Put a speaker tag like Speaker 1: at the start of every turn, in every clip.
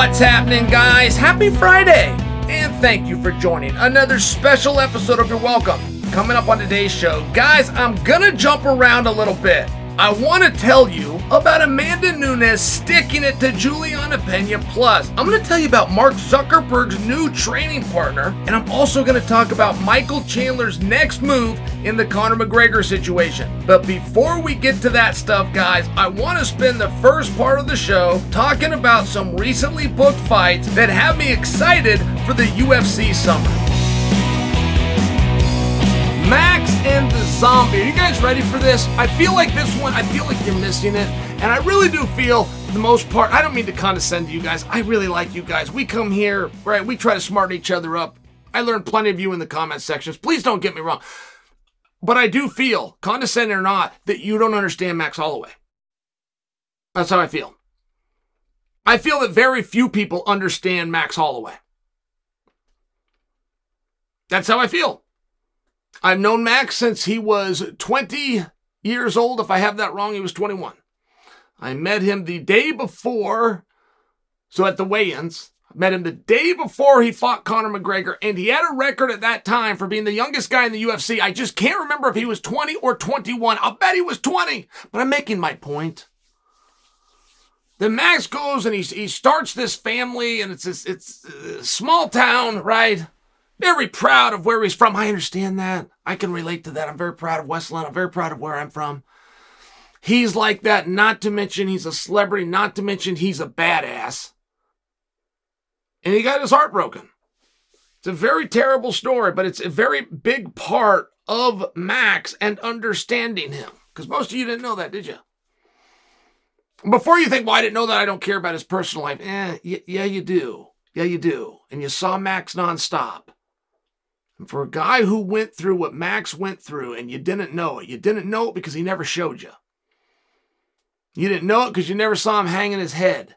Speaker 1: What's happening, guys? Happy Friday! And thank you for joining another special episode of You're Welcome. Coming up on today's show, guys, I'm gonna jump around a little bit. I want to tell you about Amanda Nunes sticking it to Juliana Pena Plus. I'm going to tell you about Mark Zuckerberg's new training partner, and I'm also going to talk about Michael Chandler's next move in the Conor McGregor situation. But before we get to that stuff, guys, I want to spend the first part of the show talking about some recently booked fights that have me excited for the UFC summer. Max and the Zombie. Are you guys ready for this? I feel like this one, I feel like you're missing it. And I really do feel, for the most part, I don't mean to condescend to you guys. I really like you guys. We come here, right? We try to smarten each other up. I learned plenty of you in the comment sections. Please don't get me wrong. But I do feel, condescending or not, that you don't understand Max Holloway. That's how I feel. I feel that very few people understand Max Holloway. That's how I feel. I've known Max since he was 20 years old. If I have that wrong, he was 21. I met him the day before, so at the weigh ins. Met him the day before he fought Conor McGregor, and he had a record at that time for being the youngest guy in the UFC. I just can't remember if he was 20 or 21. I'll bet he was 20, but I'm making my point. Then Max goes and he, he starts this family, and it's this, it's a small town, right? Very proud of where he's from. I understand that. I can relate to that. I'm very proud of West Linn. I'm very proud of where I'm from. He's like that, not to mention he's a celebrity, not to mention he's a badass. And he got his heart broken. It's a very terrible story, but it's a very big part of Max and understanding him. Because most of you didn't know that, did you? Before you think, well, I didn't know that, I don't care about his personal life. Eh, y- yeah, you do. Yeah, you do. And you saw Max nonstop. And for a guy who went through what Max went through and you didn't know it, you didn't know it because he never showed you. You didn't know it because you never saw him hanging his head.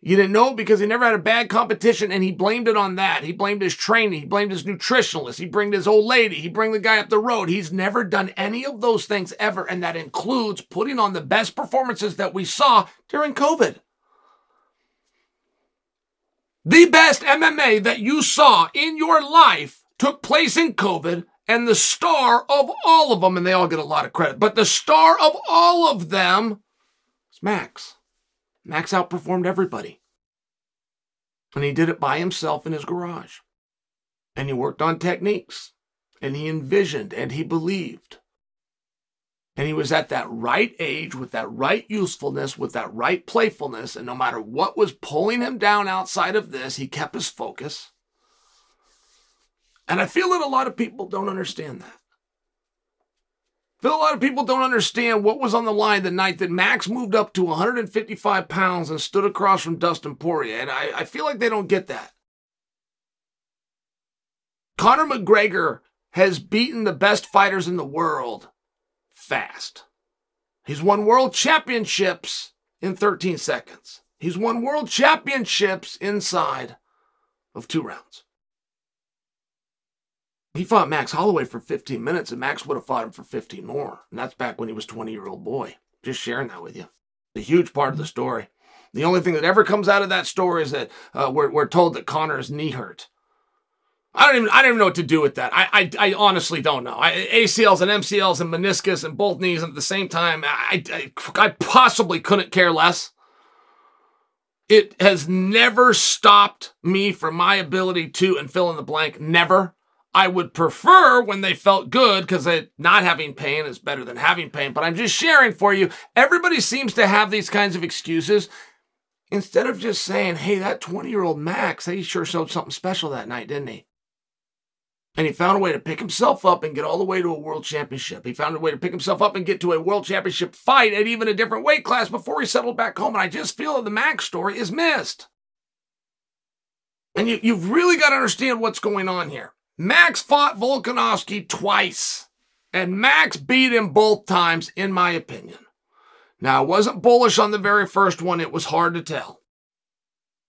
Speaker 1: You didn't know it because he never had a bad competition and he blamed it on that. He blamed his training. He blamed his nutritionalist. He blamed his old lady. He blamed the guy up the road. He's never done any of those things ever. And that includes putting on the best performances that we saw during COVID. The best MMA that you saw in your life took place in COVID, and the star of all of them, and they all get a lot of credit, but the star of all of them is Max. Max outperformed everybody. And he did it by himself in his garage. And he worked on techniques, and he envisioned, and he believed. And he was at that right age with that right usefulness, with that right playfulness. And no matter what was pulling him down outside of this, he kept his focus. And I feel that a lot of people don't understand that. I feel a lot of people don't understand what was on the line the night that Max moved up to 155 pounds and stood across from Dustin Poirier. And I, I feel like they don't get that. Conor McGregor has beaten the best fighters in the world fast. He's won world championships in 13 seconds. He's won world championships inside of two rounds. He fought Max Holloway for 15 minutes, and Max would have fought him for 15 more. And that's back when he was 20 year old boy. Just sharing that with you. The huge part of the story. The only thing that ever comes out of that story is that uh, we're, we're told that Conor's knee hurt. I don't even I don't even know what to do with that. I I, I honestly don't know. I, ACLs and MCLs and meniscus and both knees at the same time. I, I I possibly couldn't care less. It has never stopped me from my ability to and fill in the blank. Never. I would prefer when they felt good because not having pain is better than having pain. But I'm just sharing for you. Everybody seems to have these kinds of excuses instead of just saying, hey, that 20 year old Max, he sure showed something special that night, didn't he? And he found a way to pick himself up and get all the way to a world championship. He found a way to pick himself up and get to a world championship fight at even a different weight class before he settled back home. And I just feel that the Max story is missed. And you, you've really got to understand what's going on here. Max fought Volkanovski twice, and Max beat him both times, in my opinion. Now, I wasn't bullish on the very first one, it was hard to tell.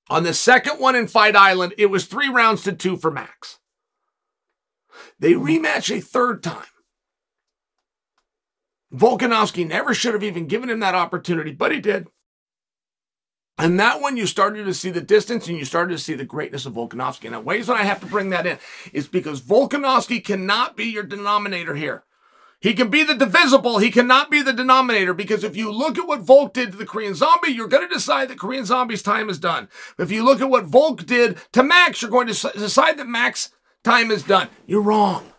Speaker 1: On the second one in Fight Island, it was three rounds to two for Max. They rematch a third time. Volkanovski never should have even given him that opportunity, but he did. And that one, you started to see the distance and you started to see the greatness of Volkanovski. Now, ways that I have to bring that in is because Volkanovski cannot be your denominator here. He can be the divisible. He cannot be the denominator because if you look at what Volk did to the Korean Zombie, you're going to decide that Korean Zombie's time is done. If you look at what Volk did to Max, you're going to decide that Max time is done. You're wrong.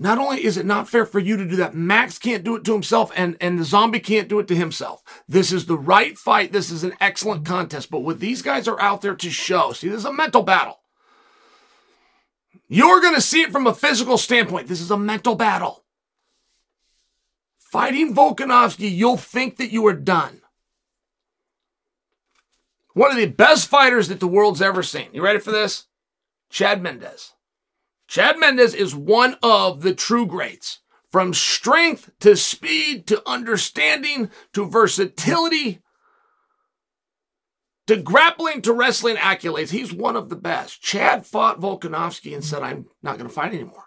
Speaker 1: Not only is it not fair for you to do that, Max can't do it to himself and, and the zombie can't do it to himself. This is the right fight. This is an excellent contest. But what these guys are out there to show, see, this is a mental battle. You're going to see it from a physical standpoint. This is a mental battle. Fighting Volkanovski, you'll think that you are done. One of the best fighters that the world's ever seen. You ready for this? Chad Mendes. Chad Mendes is one of the true greats. From strength to speed to understanding to versatility to grappling to wrestling accolades, he's one of the best. Chad fought Volkanovski and said, I'm not going to fight anymore.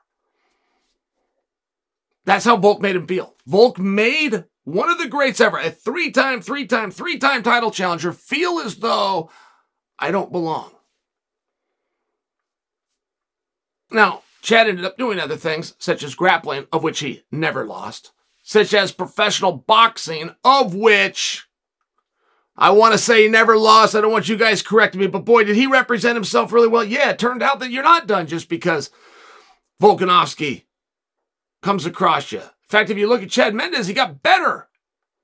Speaker 1: That's how Volk made him feel. Volk made one of the greats ever, a three time, three time, three time title challenger, feel as though I don't belong. Now, Chad ended up doing other things, such as grappling, of which he never lost, such as professional boxing, of which I want to say he never lost. I don't want you guys correcting me, but boy, did he represent himself really well. Yeah, it turned out that you're not done just because Volkanovski comes across you. In fact, if you look at Chad Mendes, he got better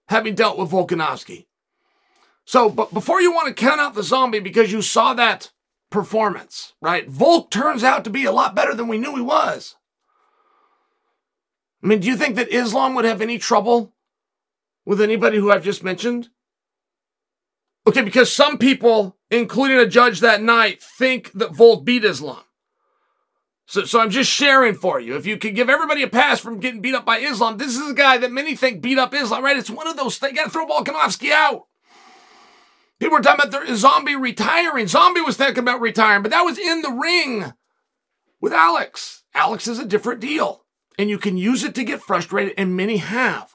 Speaker 1: having dealt with Volkanovski. So, but before you want to count out the zombie because you saw that performance, right? Volk turns out to be a lot better than we knew he was. I mean, do you think that Islam would have any trouble with anybody who I've just mentioned? Okay, because some people, including a judge that night, think that Volk beat Islam. So, so I'm just sharing for you. If you could give everybody a pass from getting beat up by Islam, this is a guy that many think beat up Islam, right? It's one of those things. You gotta throw Volkanovski out. People were talking about the zombie retiring. Zombie was thinking about retiring, but that was in the ring with Alex. Alex is a different deal. And you can use it to get frustrated, and many have.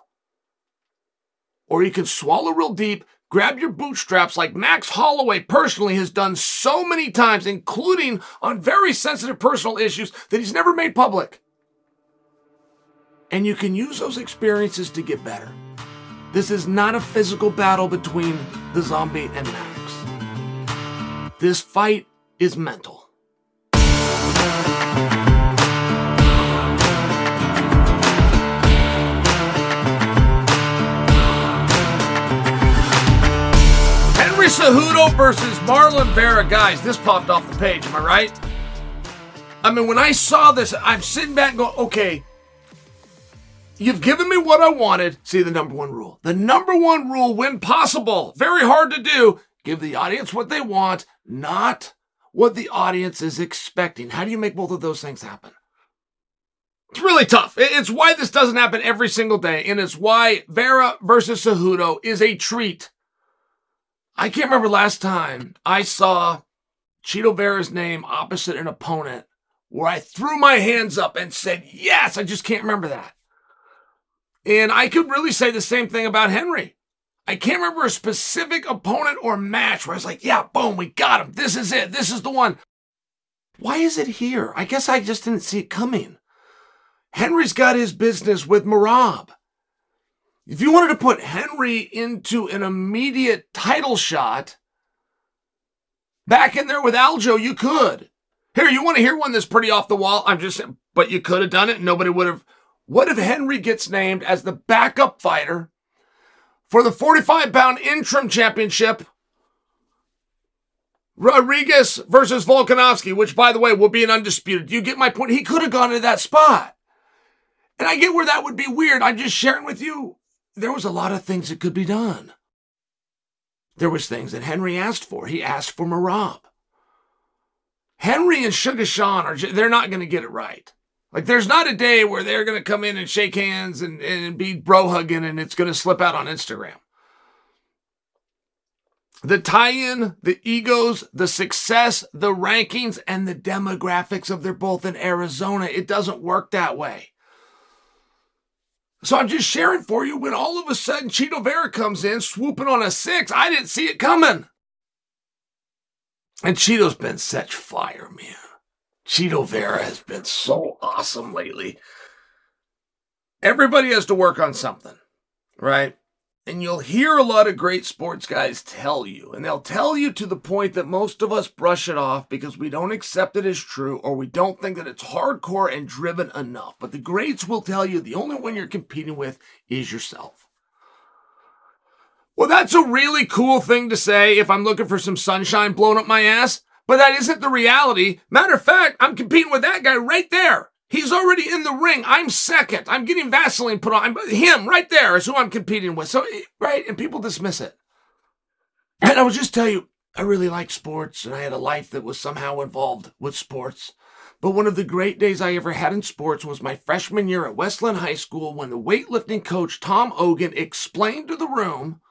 Speaker 1: Or you can swallow real deep, grab your bootstraps like Max Holloway personally has done so many times, including on very sensitive personal issues that he's never made public. And you can use those experiences to get better. This is not a physical battle between the zombie and Max. This fight is mental. Henry Cejudo versus Marlon Vera. Guys, this popped off the page. Am I right? I mean, when I saw this, I'm sitting back going, okay, You've given me what I wanted. See the number one rule. The number one rule, when possible, very hard to do, give the audience what they want, not what the audience is expecting. How do you make both of those things happen? It's really tough. It's why this doesn't happen every single day, and it's why Vera versus Cejudo is a treat. I can't remember last time I saw Chito Vera's name opposite an opponent where I threw my hands up and said, yes, I just can't remember that. And I could really say the same thing about Henry. I can't remember a specific opponent or match where I was like, yeah, boom, we got him. This is it. This is the one. Why is it here? I guess I just didn't see it coming. Henry's got his business with Merab. If you wanted to put Henry into an immediate title shot back in there with Aljo, you could. Here, you want to hear one that's pretty off the wall? I'm just, but you could have done it. Nobody would have what if Henry gets named as the backup fighter for the 45 pound interim championship? Rodriguez versus Volkanovski, which by the way will be an undisputed. Do you get my point? He could have gone to that spot. And I get where that would be weird. I'm just sharing with you. There was a lot of things that could be done. There was things that Henry asked for. He asked for Merab. Henry and Sugar Sean are, they're not going to get it right. Like there's not a day where they're going to come in and shake hands and, and be bro hugging and it's going to slip out on Instagram. The tie in, the egos, the success, the rankings, and the demographics of they're both in Arizona. It doesn't work that way. So I'm just sharing for you when all of a sudden Chito Vera comes in swooping on a six. I didn't see it coming. And Chito's been such fire, man. Chito Vera has been so awesome lately. Everybody has to work on something, right? And you'll hear a lot of great sports guys tell you, and they'll tell you to the point that most of us brush it off because we don't accept it as true or we don't think that it's hardcore and driven enough. But the greats will tell you the only one you're competing with is yourself. Well, that's a really cool thing to say if I'm looking for some sunshine blowing up my ass, but that isn't the reality. Matter of fact, I'm competing with that guy right there. He's already in the ring. I'm second. I'm getting Vaseline put on. I'm, him right there is who I'm competing with. So, right? And people dismiss it. And I will just tell you, I really like sports and I had a life that was somehow involved with sports. But one of the great days I ever had in sports was my freshman year at West Linn High School when the weightlifting coach, Tom Ogan, explained to the room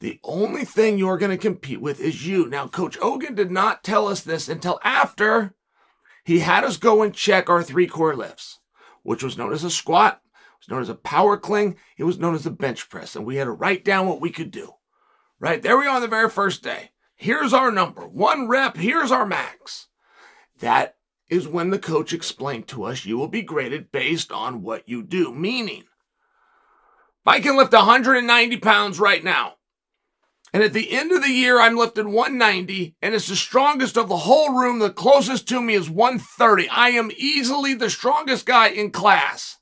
Speaker 1: the only thing you're going to compete with is you. Now, Coach Ogan did not tell us this until after he had us go and check our three core lifts, which was known as a squat, was known as a power clean, it was known as a bench press, and we had to write down what we could do. Right there we are on the very first day. Here's our number, one rep, here's our max. That is when the coach explained to us you will be graded based on what you do, meaning if I can lift 190 pounds right now, and at the end of the year, I'm lifting 190, and it's the strongest of the whole room. The closest to me is 130. I am easily the strongest guy in class.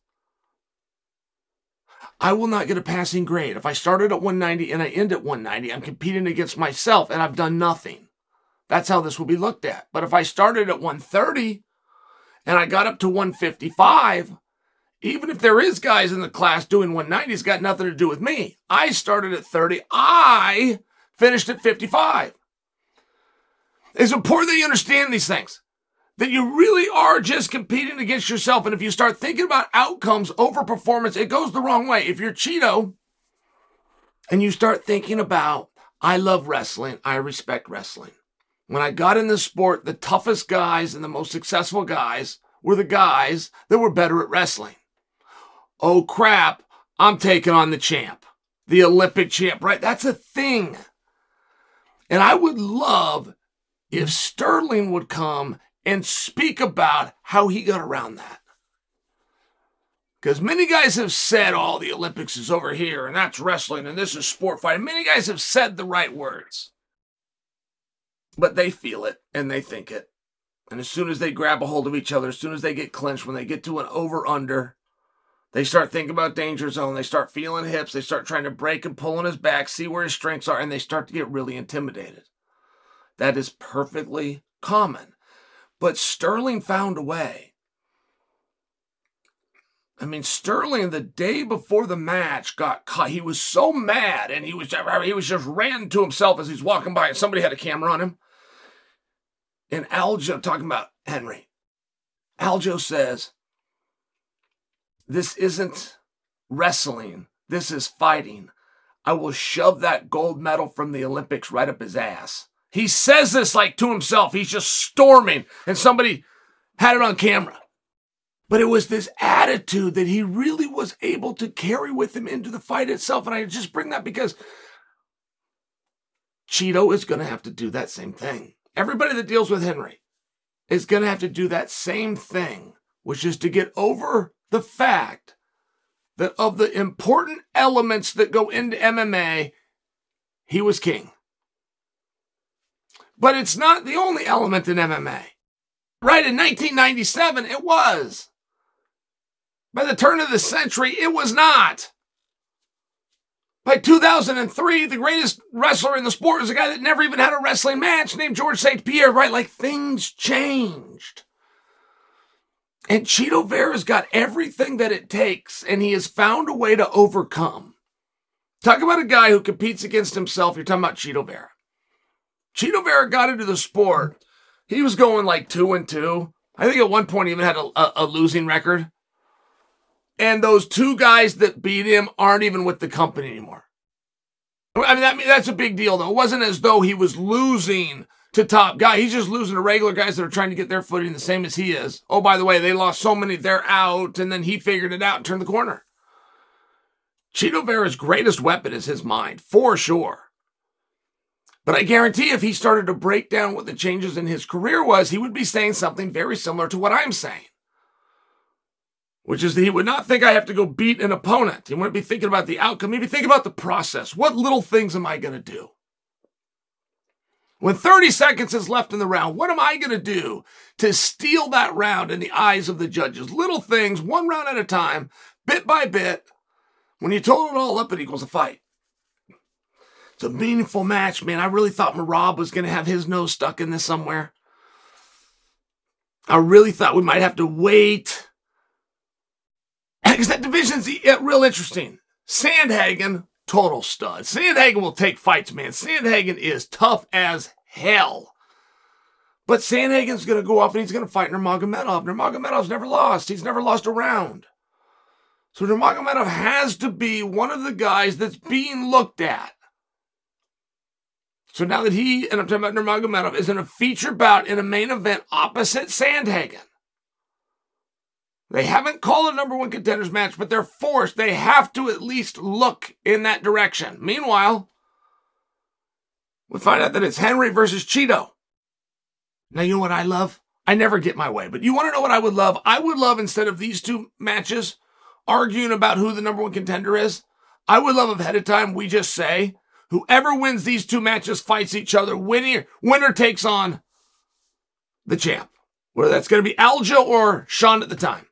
Speaker 1: I will not get a passing grade. If I started at 190 and I end at 190, I'm competing against myself and I've done nothing. That's how this will be looked at. But if I started at 130 and I got up to 155, even if there is guys in the class doing 190, it's got nothing to do with me. I started at 30. I finished at 55. It's important that you understand these things. That you really are just competing against yourself. And if you start thinking about outcomes over performance, it goes the wrong way. If you're Chito and you start thinking about, I love wrestling, I respect wrestling. When I got in this sport, the toughest guys and the most successful guys were the guys that were better at wrestling oh crap, I'm taking on the champ, the Olympic champ, right? That's a thing. And I would love if Sterling would come and speak about how he got around that. Because many guys have said, oh, the Olympics is over here, and that's wrestling, and this is sport fighting. Many guys have said the right words. But they feel it and they think it. And as soon as they grab a hold of each other, as soon as they get clinched, when they get to an over under, they start thinking about danger zone. They start feeling hips. They start trying to break and pull on his back, see where his strengths are, and they start to get really intimidated. That is perfectly common. But Sterling found a way. I mean, Sterling the day before the match got caught. He was so mad, and he was he was just ran to himself as he's walking by, and somebody had a camera on him. And Aljo talking about Henry. Aljo says, this isn't wrestling. This is fighting. I will shove that gold medal from the Olympics right up his ass. He says this like to himself. He's just storming, and somebody had it on camera. But it was this attitude that he really was able to carry with him into the fight itself. And I just bring that because Chito is going to have to do that same thing. Everybody that deals with Henry is going to have to do that same thing, which is to get over the fact that of the important elements that go into MMA, he was king. But it's not the only element in MMA. Right in 1997, it was. By the turn of the century, it was not. By 2003, the greatest wrestler in the sport was a guy that never even had a wrestling match named George St. Pierre, right? Like things changed. And Chito Vera's got everything that it takes, and he has found a way to overcome. Talk about a guy who competes against himself. You're talking about Chito Vera. Chito Vera got into the sport. He was going like two and two. I think at one point he even had a, a, a losing record. And those two guys that beat him aren't even with the company anymore. I mean, that, that's a big deal, though. It wasn't as though he was losing to top guy. He's just losing to regular guys that are trying to get their footing the same as he is. Oh, by the way, they lost so many, they're out, and then he figured it out and turned the corner. Chito Vera's greatest weapon is his mind, for sure. But I guarantee if he started to break down what the changes in his career was, he would be saying something very similar to what I'm saying. Which is that he would not think I have to go beat an opponent. He wouldn't be thinking about the outcome. He'd be thinking about the process. What little things am I going to do? When 30 seconds is left in the round, what am I going to do to steal that round in the eyes of the judges? Little things, one round at a time, bit by bit. When you total it all up, it equals a fight. It's a meaningful match, man. I really thought Merab was going to have his nose stuck in this somewhere. I really thought we might have to wait. Because that division's real interesting. Sandhagen, total stud. Sandhagen will take fights, man. Sandhagen is tough as hell. But Sandhagen's going to go off and he's going to fight Nurmagomedov. Nurmagomedov's never lost. He's never lost a round. So Nurmagomedov has to be one of the guys that's being looked at. So now that he, and I'm talking about Nurmagomedov, is in a feature bout in a main event opposite Sandhagen. They haven't called a number one contenders match, but they're forced. They have to at least look in that direction. Meanwhile, we find out that it's Henry versus Chito. Now, you know what I love? I never get my way, but you want to know what I would love? I would love instead of these two matches arguing about who the number one contender is, I would love ahead of time we just say, Whoever wins these two matches fights each other. Winner, winner takes on the champ. Whether that's going to be Aljo or Sean at the time.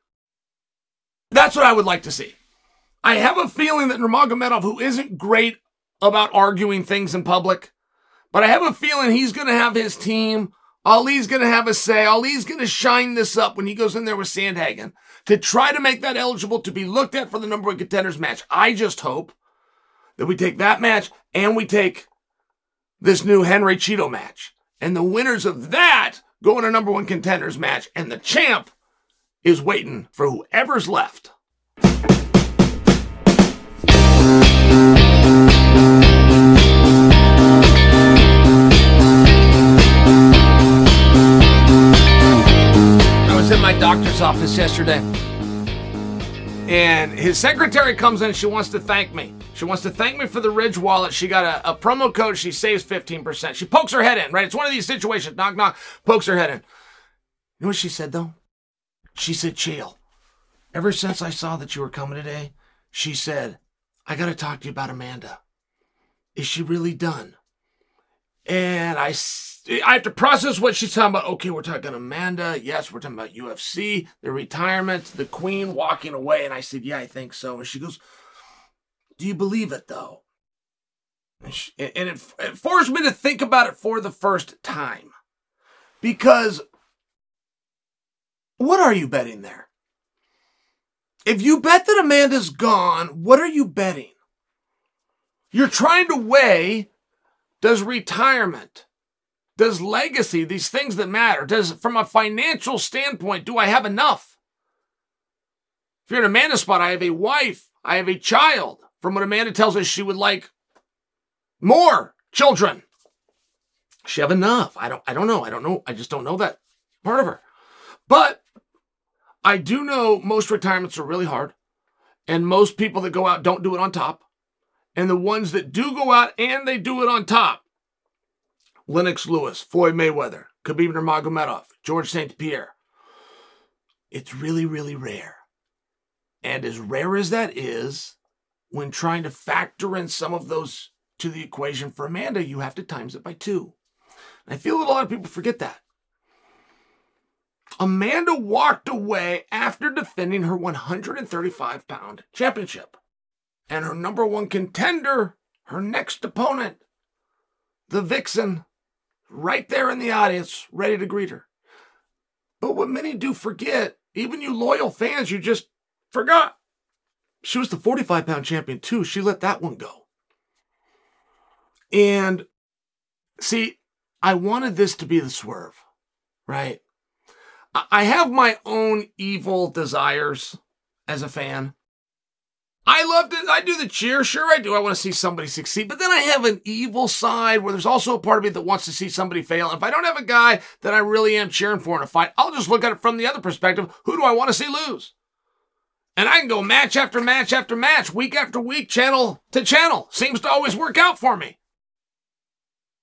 Speaker 1: That's what I would like to see. I have a feeling that Nurmagomedov, who isn't great about arguing things in public, but I have a feeling he's going to have his team. Ali's going to have a say. Ali's going to shine this up when he goes in there with Sandhagen to try to make that eligible to be looked at for the number one contenders match. I just hope that we take that match and we take this new Henry Chito match. And the winners of that go in a number one contenders match. And the champ is waiting for whoever's left. I was in my doctor's office yesterday and his secretary comes in. She wants to thank me. She wants to thank me for the Ridge wallet. She got a, a promo code. She saves 15%. She pokes her head in, right? It's one of these situations. Knock, knock, pokes her head in. You know what she said, though? She said, Chael, ever since I saw that you were coming today, she said, I got to talk to you about Amanda. Is she really done? And I I have to process what she's talking about. Okay, we're talking Amanda. Yes, we're talking about UFC, the retirement, the queen walking away. And I said, Yeah, I think so. And she goes, Do you believe it though? And, she, and it, it forced me to think about it for the first time. Because what are you betting there? If you bet that Amanda's gone, what are you betting? You're trying to weigh does retirement does legacy, these things that matter, does from a financial standpoint, do I have enough? If you're in Amanda's spot, I have a wife, I have a child. From what Amanda tells us, she would like more children. She have enough. I don't I don't know. I don't know. I just don't know that part of her. But I do know most retirements are really hard. And most people that go out don't do it on top. And the ones that do go out and they do it on top Lennox Lewis, Floyd Mayweather, Khabib Nurmagomedov, George St. Pierre. It's really, really rare. And as rare as that is, when trying to factor in some of those to the equation for Amanda, you have to times it by two. And I feel that a lot of people forget that. Amanda walked away after defending her 135 pound championship. And her number one contender, her next opponent, the Vixen, right there in the audience, ready to greet her. But what many do forget, even you loyal fans, you just forgot. She was the 45 pound champion too. She let that one go. And see, I wanted this to be the swerve, right? I have my own evil desires as a fan. I love to, I do the cheer. Sure, I do. I want to see somebody succeed. But then I have an evil side where there's also a part of me that wants to see somebody fail. And if I don't have a guy that I really am cheering for in a fight, I'll just look at it from the other perspective. Who do I want to see lose? And I can go match after match after match, week after week, channel to channel. Seems to always work out for me.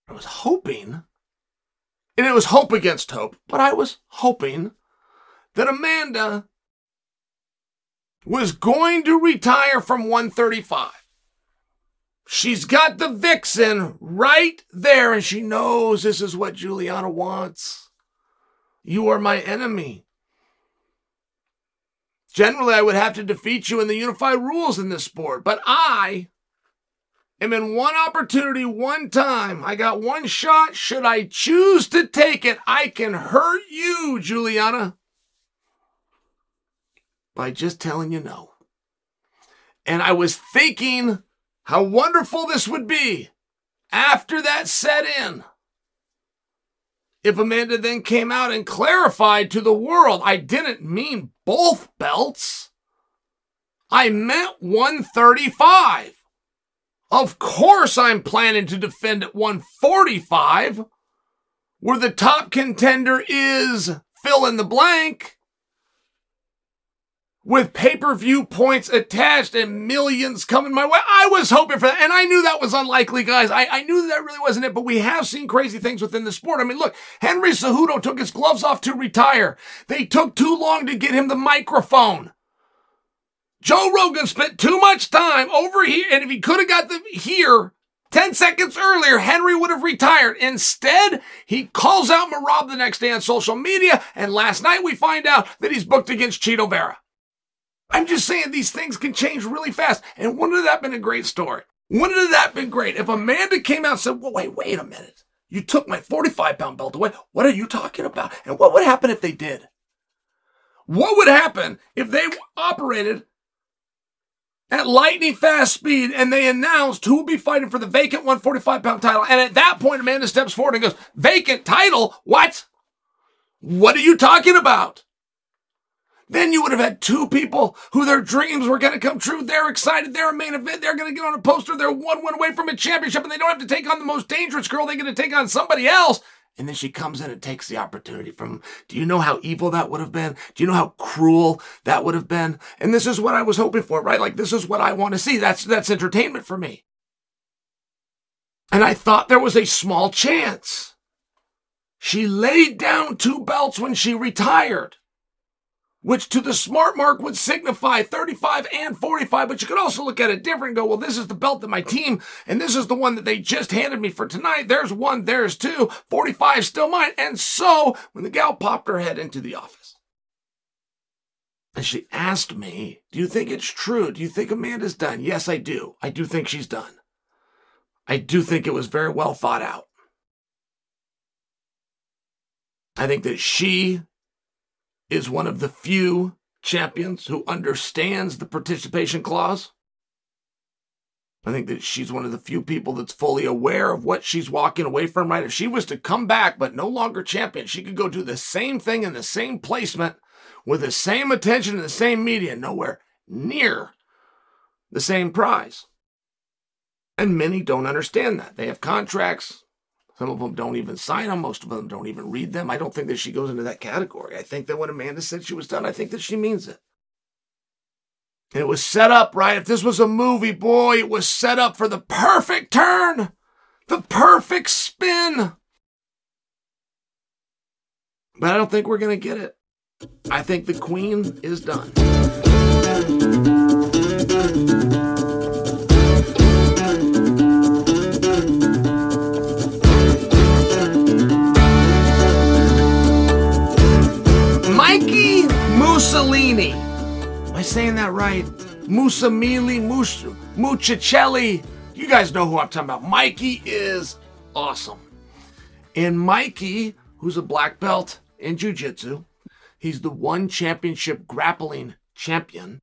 Speaker 1: I was hoping, and it was hope against hope, but I was hoping that Amanda was going to retire from 135. She's got the vixen right there, and she knows this is what Juliana wants. You are my enemy. Generally, I would have to defeat you in the unified rules in this sport, but I am in one opportunity, one time. I got one shot. Should I choose to take it, I can hurt you, Juliana, by just telling you no. And I was thinking how wonderful this would be after that set in. If Amanda then came out and clarified to the world, I didn't mean both belts. I meant 135. Of course, I'm planning to defend at 145, where the top contender is fill in the blank with pay per view points attached and millions coming my way. I was hoping for that. And I knew that was unlikely, guys. I, I knew that really wasn't it, but we have seen crazy things within the sport. I mean, look, Henry Cejudo took his gloves off to retire. They took too long to get him the microphone. Joe Rogan spent too much time over here, and if he could have got them here 10 seconds earlier, Henry would have retired. Instead, he calls out Merab the next day on social media, and last night we find out that he's booked against Chito Vera. I'm just saying these things can change really fast. And wouldn't that have been a great story? Wouldn't that been great if Amanda came out and said, well, wait, wait a minute. You took my 45 pound belt away. What are you talking about? And what would happen if they did? What would happen if they operated at lightning fast speed and they announced who will be fighting for the vacant 145 pound title? And at that point, Amanda steps forward and goes, vacant title? What? What are you talking about? Then you would have had two people who their dreams were going to come true. They're excited. They're a main event. They're going to get on a poster. They're one win away from a championship and they don't have to take on the most dangerous girl. They're going to take on somebody else. And then she comes in and takes the opportunity from, him. do you know how evil that would have been? Do you know how cruel that would have been? And this is what I was hoping for, right? Like, this is what I want to see. That's, that's entertainment for me. And I thought there was a small chance. She laid down two belts when she retired which to the smart mark would signify 35 and 45, but you could also look at it different and go, well, this is the belt that my team, and this is the one that they just handed me for tonight. There's one, there's two, 45 still mine. And so when the gal popped her head into the office, and she asked me, do you think it's true? Do you think Amanda's done? Yes, I do. I do think she's done. I do think it was very well thought out. I think that she is one of the few champions who understands the participation clause. I think that she's one of the few people that's fully aware of what she's walking away from, right? If she was to come back but no longer champion, she could go do the same thing in the same placement with the same attention and the same media, nowhere near the same prize. And many don't understand that. They have contracts, some of them don't even sign them. Most of them don't even read them. I don't think that she goes into that category. I think that when Amanda said she was done, I think that she means it. It was set up, right? If this was a movie, boy, it was set up for the perfect turn, the perfect spin. But I don't think we're going to get it. I think the queen is done. Mussolini. Am I saying that right? Musamili, Mus- Muccicelli. You guys know who I'm talking about. Mikey is awesome. And Mikey, who's a black belt in Jiu Jitsu, he's the one championship grappling champion.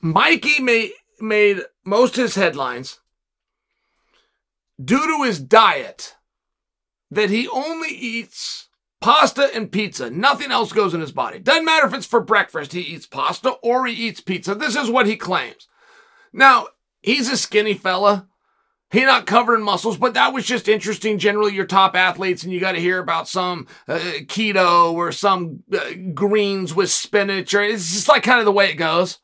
Speaker 1: Mikey made, made most his headlines due to his diet that he only eats Pasta and pizza. Nothing else goes in his body. Doesn't matter if it's for breakfast, he eats pasta or he eats pizza. This is what he claims. Now, he's a skinny fella. He not covering muscles, but that was just interesting. Generally, your top athletes, and you got to hear about some uh, keto or some uh, greens with spinach, or it's just like kind of the way it goes.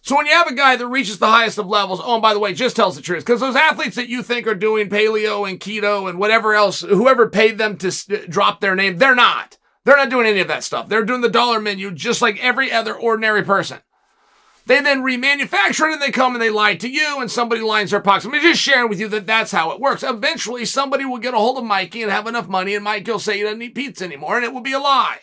Speaker 1: So when you have a guy that reaches the highest of levels, oh, and by the way, just tells the truth, because those athletes that you think are doing paleo and keto and whatever else, whoever paid them to drop their name, they're not. They're not doing any of that stuff. They're doing the dollar menu just like every other ordinary person. They then remanufacture it and they come and they lie to you and somebody lines their pockets. I'm just sharing with you that that's how it works. Eventually, somebody will get a hold of Mikey and have enough money and Mikey will say he doesn't eat pizza anymore and it will be a lie.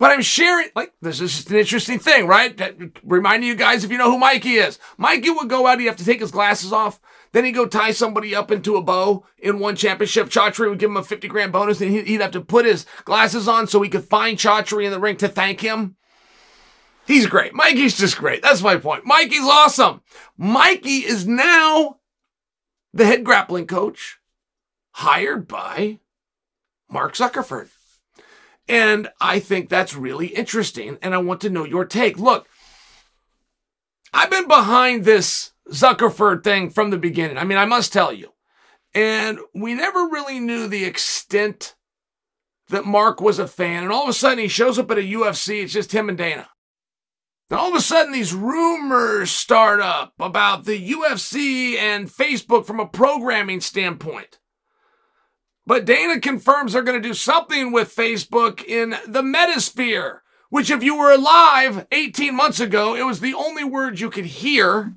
Speaker 1: But I'm sharing, like, this is just an interesting thing, right? That, reminding you guys if you know who Mikey is. Mikey would go out, he'd have to take his glasses off. Then he'd go tie somebody up into a bow in one championship. Chatri would give him a 50 grand bonus and he'd have to put his glasses on so he could find Chatri in the ring to thank him. He's great. Mikey's just great. That's my point. Mikey's awesome. Mikey is now the head grappling coach hired by Mark Zuckerberg. And I think that's really interesting. And I want to know your take. Look, I've been behind this Zuckerberg thing from the beginning. I mean, I must tell you. And we never really knew the extent that Mark was a fan. And all of a sudden he shows up at a UFC. It's just him and Dana. Then all of a sudden, these rumors start up about the UFC and Facebook from a programming standpoint. But Dana confirms they're going to do something with Facebook in the metasphere, which, if you were alive 18 months ago, it was the only word you could hear.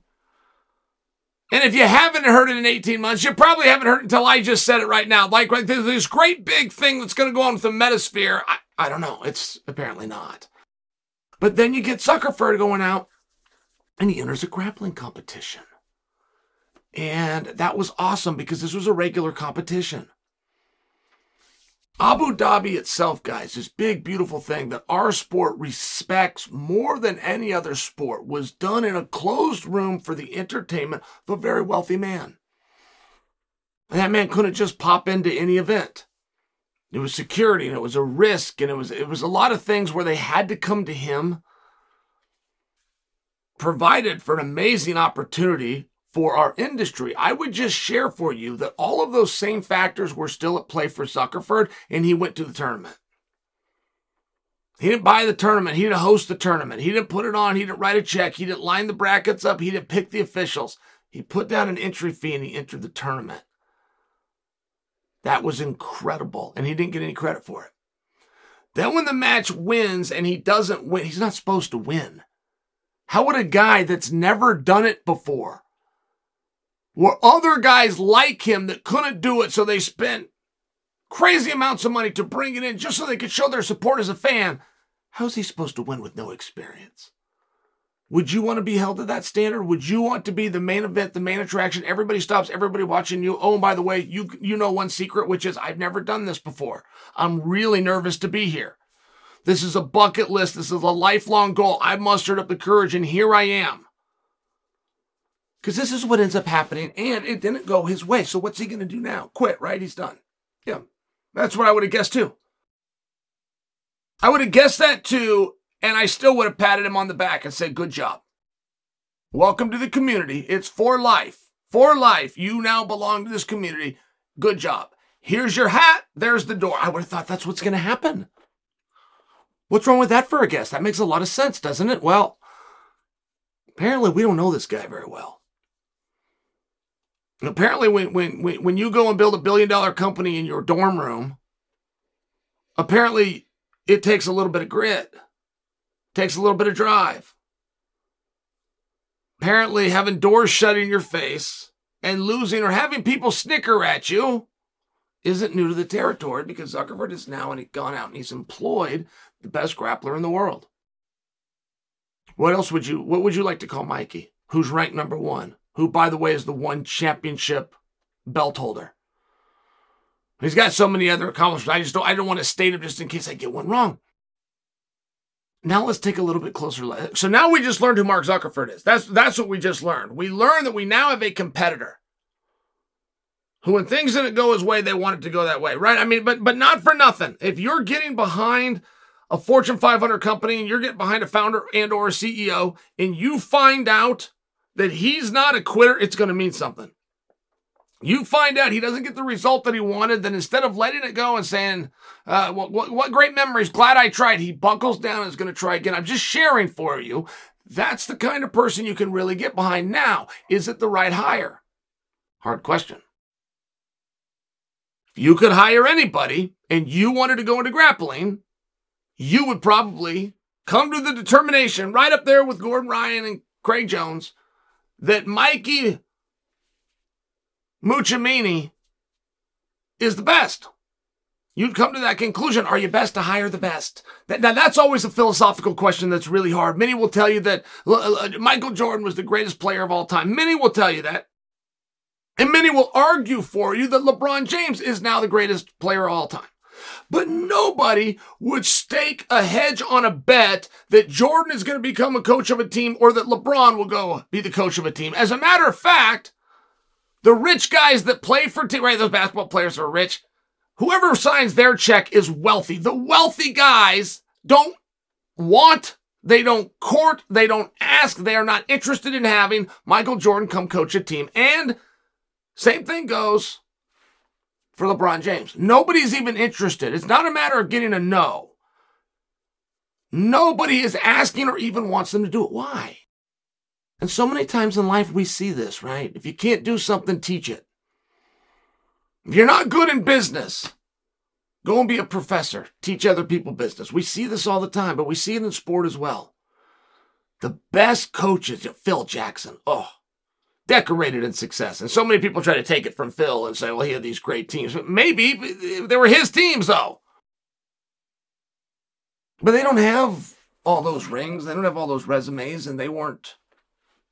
Speaker 1: And if you haven't heard it in 18 months, you probably haven't heard it until I just said it right now. Like, like there's this great big thing that's going to go on with the metasphere. I, I don't know. It's apparently not. But then you get Zuckerberg going out and he enters a grappling competition. And that was awesome because this was a regular competition. Abu Dhabi itself, guys, this big, beautiful thing that our sport respects more than any other sport, was done in a closed room for the entertainment of a very wealthy man. And that man couldn't just pop into any event. It was security and it was a risk and it was it was a lot of things where they had to come to him provided for an amazing opportunity for our industry. I would just share for you that all of those same factors were still at play for Zuckerberg and he went to the tournament. He didn't buy the tournament. He didn't host the tournament. He didn't put it on. He didn't write a check. He didn't line the brackets up. He didn't pick the officials. He put down an entry fee and he entered the tournament. That was incredible. And he didn't get any credit for it. Then when the match wins and he doesn't win, he's not supposed to win. How would a guy that's never done it before, where other guys like him that couldn't do it, so they spent crazy amounts of money to bring it in just so they could show their support as a fan, how's he supposed to win with no experience? Would you want to be held to that standard? Would you want to be the main event, the main attraction? Everybody stops, everybody watching you. Oh, and by the way, you you know one secret, which is I've never done this before. I'm really nervous to be here. This is a bucket list. This is a lifelong goal. I've mustered up the courage, and here I am. Because this is what ends up happening, and it didn't go his way. So what's he going to do now? Quit, right? He's done. Yeah, that's what I would have guessed too. I would have guessed that too and I still would have patted him on the back and said, Good job. Welcome to the community. It's for life. For life. You now belong to this community. Good job. Here's your hat. There's the door. I would have thought that's what's going to happen. What's wrong with that for a guest? That makes a lot of sense, doesn't it? Well, apparently we don't know this guy very well. Apparently, when, when, when you go and build a billion dollar company in your dorm room, apparently it takes a little bit of grit. Takes a little bit of drive. Apparently, having doors shut in your face and losing or having people snicker at you isn't new to the territory because Zuckerberg is now and he's gone out and he's employed the best grappler in the world. What else would you what would you like to call Mikey? Who's ranked number one? Who, by the way, is the one championship belt holder? He's got so many other accomplishments. I just don't I don't want to state them just in case I get one wrong. Now let's take a little bit closer look. So now we just learned who Mark Zuckerberg is. That's that's what we just learned. We learned that we now have a competitor who, when things didn't go his way, they wanted to go that way, right? I mean, but but not for nothing. If you're getting behind a Fortune 500 company and you're getting behind a founder and or a CEO, and you find out that he's not a quitter, it's going to mean something. you find out he doesn't get the result that he wanted, then instead of letting it go and saying, uh, what, what, what great memories, glad I tried, he buckles down and is going to try again. I'm just sharing for you. That's the kind of person you can really get behind. Now, is it the right hire? Hard question. If you could hire anybody and you wanted to go into grappling, you would probably come to the determination right up there with Gordon Ryan and Craig Jones that Mikey Musumeci is the best. You'd come to that conclusion. Are you best to hire the best? Now, that's always a philosophical question that's really hard. Many will tell you that uh, Michael Jordan was the greatest player of all time. Many will tell you that. And many will argue for you that LeBron James is now the greatest player of all time. But nobody would stake a hedge on a bet that Jordan is going to become a coach of a team or that LeBron will go be the coach of a team. As a matter of fact, the rich guys that play for team, right? Those basketball players are rich. Whoever signs their check is wealthy. The wealthy guys don't want, they don't court, they don't ask, they are not interested in having Michael Jordan come coach a team. And same thing goes for LeBron James. Nobody's even interested. It's not a matter of getting a no. Nobody is asking or even wants them to do it. Why? And so many times in life we see this, right? If you can't do something, teach it. If you're not good in business, go and be a professor. Teach other people business. We see this all the time, but we see it in sport as well. The best coaches, Phil Jackson, oh, decorated in success. And so many people try to take it from Phil and say, well, he had these great teams. But maybe they were his teams, though. But they don't have all those rings, they don't have all those resumes, and they weren't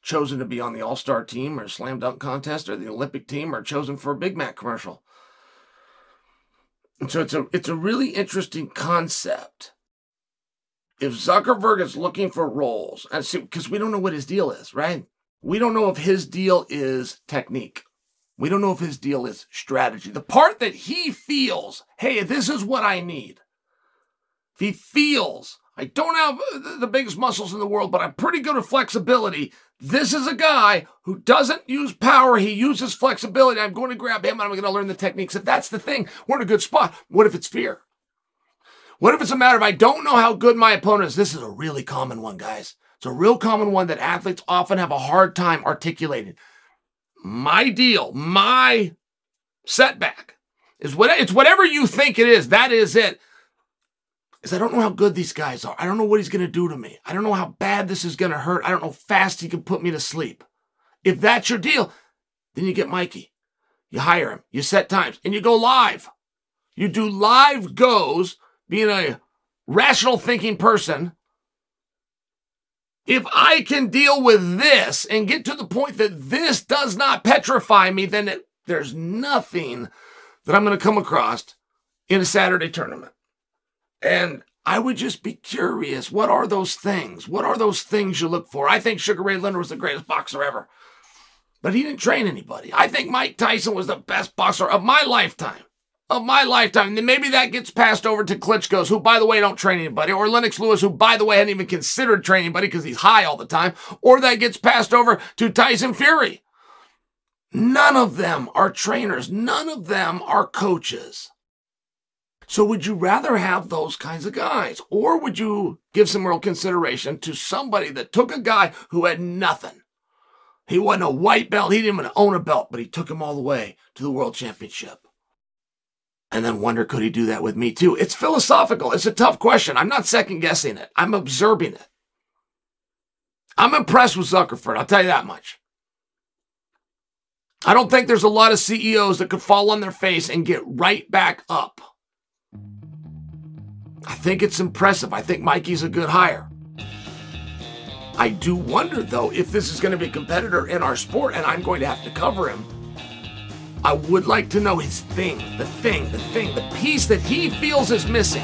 Speaker 1: chosen to be on the All Star team or slam dunk contest or the Olympic team or chosen for a Big Mac commercial. And so it's a it's a really interesting concept. If Zuckerberg is looking for roles, and because we don't know what his deal is, right? We don't know if his deal is technique. We don't know if his deal is strategy. The part that he feels, hey, this is what I need. If he feels I don't have the biggest muscles in the world, but I'm pretty good at flexibility. This is a guy who doesn't use power. He uses flexibility. I'm going to grab him and I'm going to learn the techniques. If that's the thing, we're in a good spot. What if it's fear? What if it's a matter of I don't know how good my opponent is? This is a really common one, guys. It's a real common one that athletes often have a hard time articulating. My deal, my setback is what it's whatever you think it is. That is it is I don't know how good these guys are. I don't know what he's going to do to me. I don't know how bad this is going to hurt. I don't know fast he can put me to sleep. If that's your deal, then you get Mikey. You hire him. You set times and you go live. You do live goes being a rational thinking person. If I can deal with this and get to the point that this does not petrify me, then it, there's nothing that I'm going to come across in a Saturday tournament. And I would just be curious. What are those things? What are those things you look for? I think Sugar Ray Leonard was the greatest boxer ever, but he didn't train anybody. I think Mike Tyson was the best boxer of my lifetime. Of my lifetime. Then maybe that gets passed over to Klitschko's, who, by the way, don't train anybody, or Lennox Lewis, who, by the way, hadn't even considered training anybody because he's high all the time, or that gets passed over to Tyson Fury. None of them are trainers. None of them are coaches. So would you rather have those kinds of guys? Or would you give some real consideration to somebody that took a guy who had nothing? He wasn't a white belt. He didn't even own a belt, but he took him all the way to the world championship. And then wonder, could he do that with me too? It's philosophical. It's a tough question. I'm not second guessing it. I'm observing it. I'm impressed with Zuckerberg. I'll tell you that much. I don't think there's a lot of CEOs that could fall on their face and get right back up. I think it's impressive. I think Mikey's a good hire. I do wonder, though, if this is going to be a competitor in our sport and I'm going to have to cover him. I would like to know his thing, the thing, the thing, the piece that he feels is missing.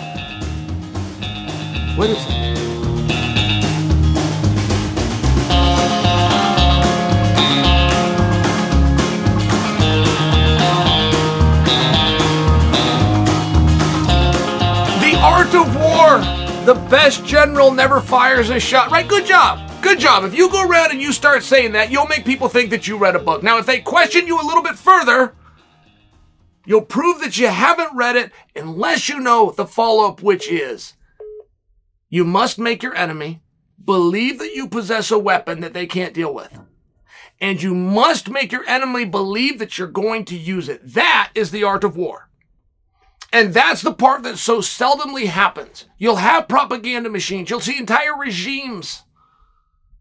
Speaker 1: What is it? The Art of war. The best general never fires a shot. Right? Good job. Good job. If you go around and you start saying that, you'll make people think that you read a book. Now, if they question you a little bit further, You'll prove that you haven't read it unless you know the follow up, which is you must make your enemy believe that you possess a weapon that they can't deal with. And you must make your enemy believe that you're going to use it. That is the art of war. And that's the part that so seldomly happens. You'll have propaganda machines. You'll see entire regimes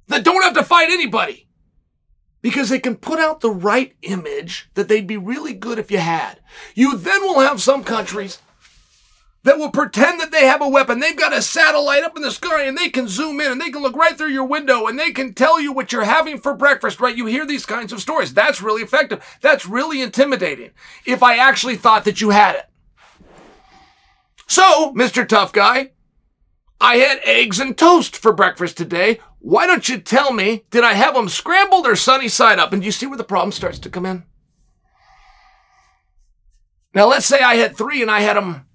Speaker 1: that don't have to fight anybody because they can put out the right image that they'd be really good if you had. You then will have some countries that will pretend that they have a weapon. They've got a satellite up in the sky and they can zoom in and they can look right through your window and they can tell you what you're having for breakfast, right? You hear these kinds of stories. That's really effective. That's really intimidating if I actually thought that you had it. So, Mr. Tough Guy, I had eggs and toast for breakfast today. Why don't you tell me, did I have them scrambled or sunny side up? And do you see where the problem starts to come in? Now, let's say I had three and I had them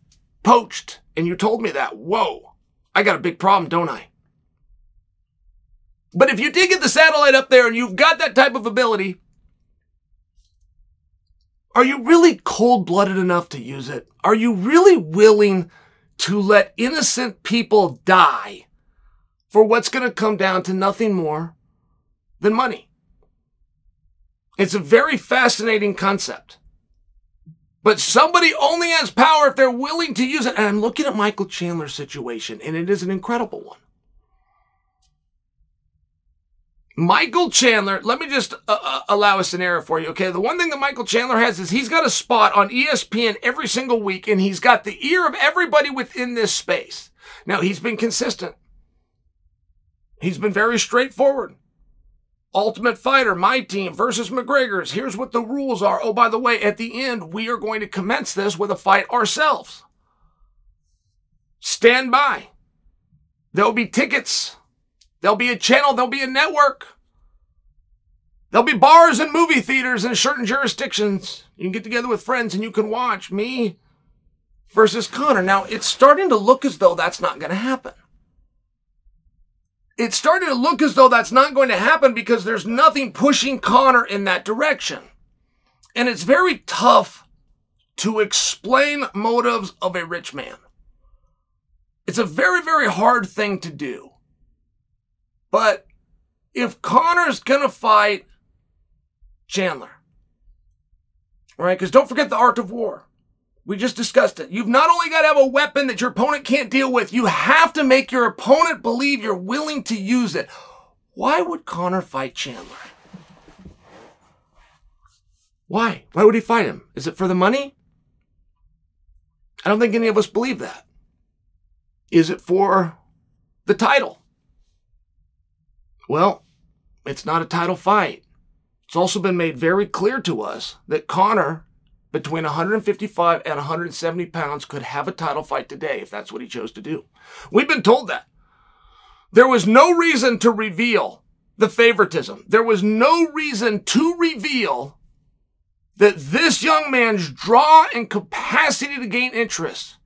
Speaker 1: poached and you told me that. Whoa, I got a big problem, don't I? But if you did get the satellite up there and you've got that type of ability, are you really cold blooded enough to use it? Are you really willing to let innocent people die for what's going to come down to nothing more than money? It's a very fascinating concept. But somebody only has power if they're willing to use it. And I'm looking at Michael Chandler's situation, and it is an incredible one. Michael Chandler, let me just uh, uh, allow a scenario for you. Okay. The one thing that Michael Chandler has is he's got a spot on ESPN every single week and he's got the ear of everybody within this space. Now he's been consistent. He's been very straightforward. Ultimate Fighter, my team versus McGregor's. Here's what the rules are. Oh, by the way, at the end, we are going to commence this with a fight ourselves. Stand by. There'll be tickets. There'll be a channel. There'll be a network. There'll be bars and movie theaters in certain jurisdictions. You can get together with friends and you can watch me versus Conor. Now, it's starting to look as though that's not going to happen it's starting to look as though that's not going to happen because there's nothing pushing Conor in that direction. And it's very tough to explain motives of a rich man. It's a very, very hard thing to do. But if Conor's gonna fight Chandler, right? Because don't forget the art of war. We just discussed it. You've not only got to have a weapon that your opponent can't deal with, you have to make your opponent believe you're willing to use it. Why would Conor fight Chandler? Why? Why would he fight him? Is it for the money? I don't think any of us believe that. Is it for the title? Well, it's not a title fight. It's also been made very clear to us that Conor between 155 and 170 pounds could have a title fight today if that's what he chose to do. We've been told that. There was no reason to reveal the favoritism. There was no reason to reveal that this young man's draw and capacity to gain interest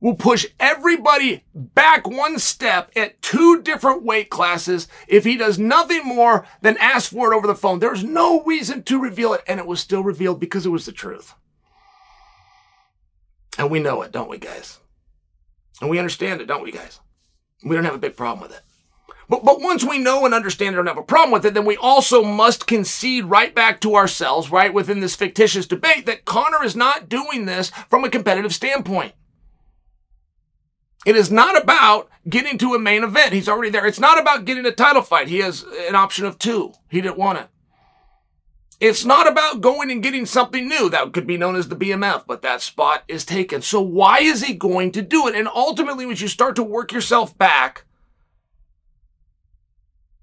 Speaker 1: will push everybody back one step at two different weight classes if he does nothing more than ask for it over the phone. There's no reason to reveal it, and it was still revealed because it was the truth. And we know it, don't we, guys? And we understand it, don't we, guys? We don't have a big problem with it. But, but once we know and understand and don't have a problem with it, then we also must concede right back to ourselves, right, within this fictitious debate that Conor is not doing this from a competitive standpoint. It is not about getting to a main event. He's already there. It's not about getting a title fight. He has an option of two. He didn't want it. It's not about going and getting something new. That could be known as the BMF, but that spot is taken. So why is he going to do it? And ultimately, when you start to work yourself back,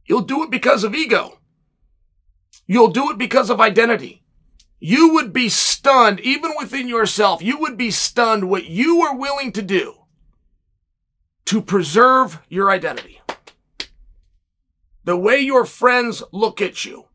Speaker 1: you'll do it because of ego. You'll do it because of identity. You would be stunned, even within yourself, you would be stunned what you are willing to do to preserve your identity. The way your friends look at you.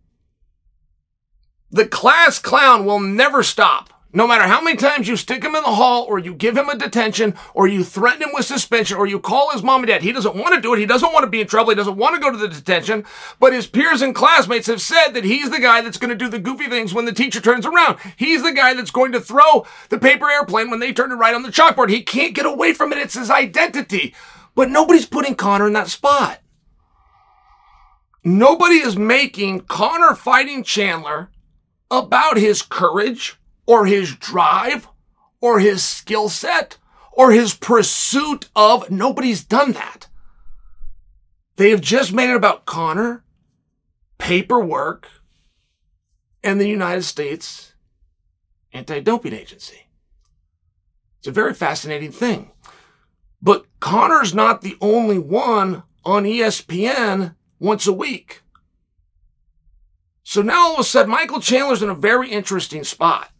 Speaker 1: The class clown will never stop. No matter how many times you stick him in the hall or you give him a detention or you threaten him with suspension or you call his mom and dad, he doesn't want to do it. He doesn't want to be in trouble. He doesn't want to go to the detention. But his peers and classmates have said that he's the guy that's going to do the goofy things when the teacher turns around. He's the guy that's going to throw the paper airplane when they turn it right on the chalkboard. He can't get away from it. It's his identity. But nobody's putting Conor in that spot. Nobody is making Conor fighting Chandler about his courage or his drive or his skill set or his pursuit of. Nobody's done that. They have just made it about Conor, paperwork, and the United States Anti Doping Agency. It's a very fascinating thing. But Conor's not the only one on ESPN once a week. So now all of a sudden, Michael Chandler's in a very interesting spot.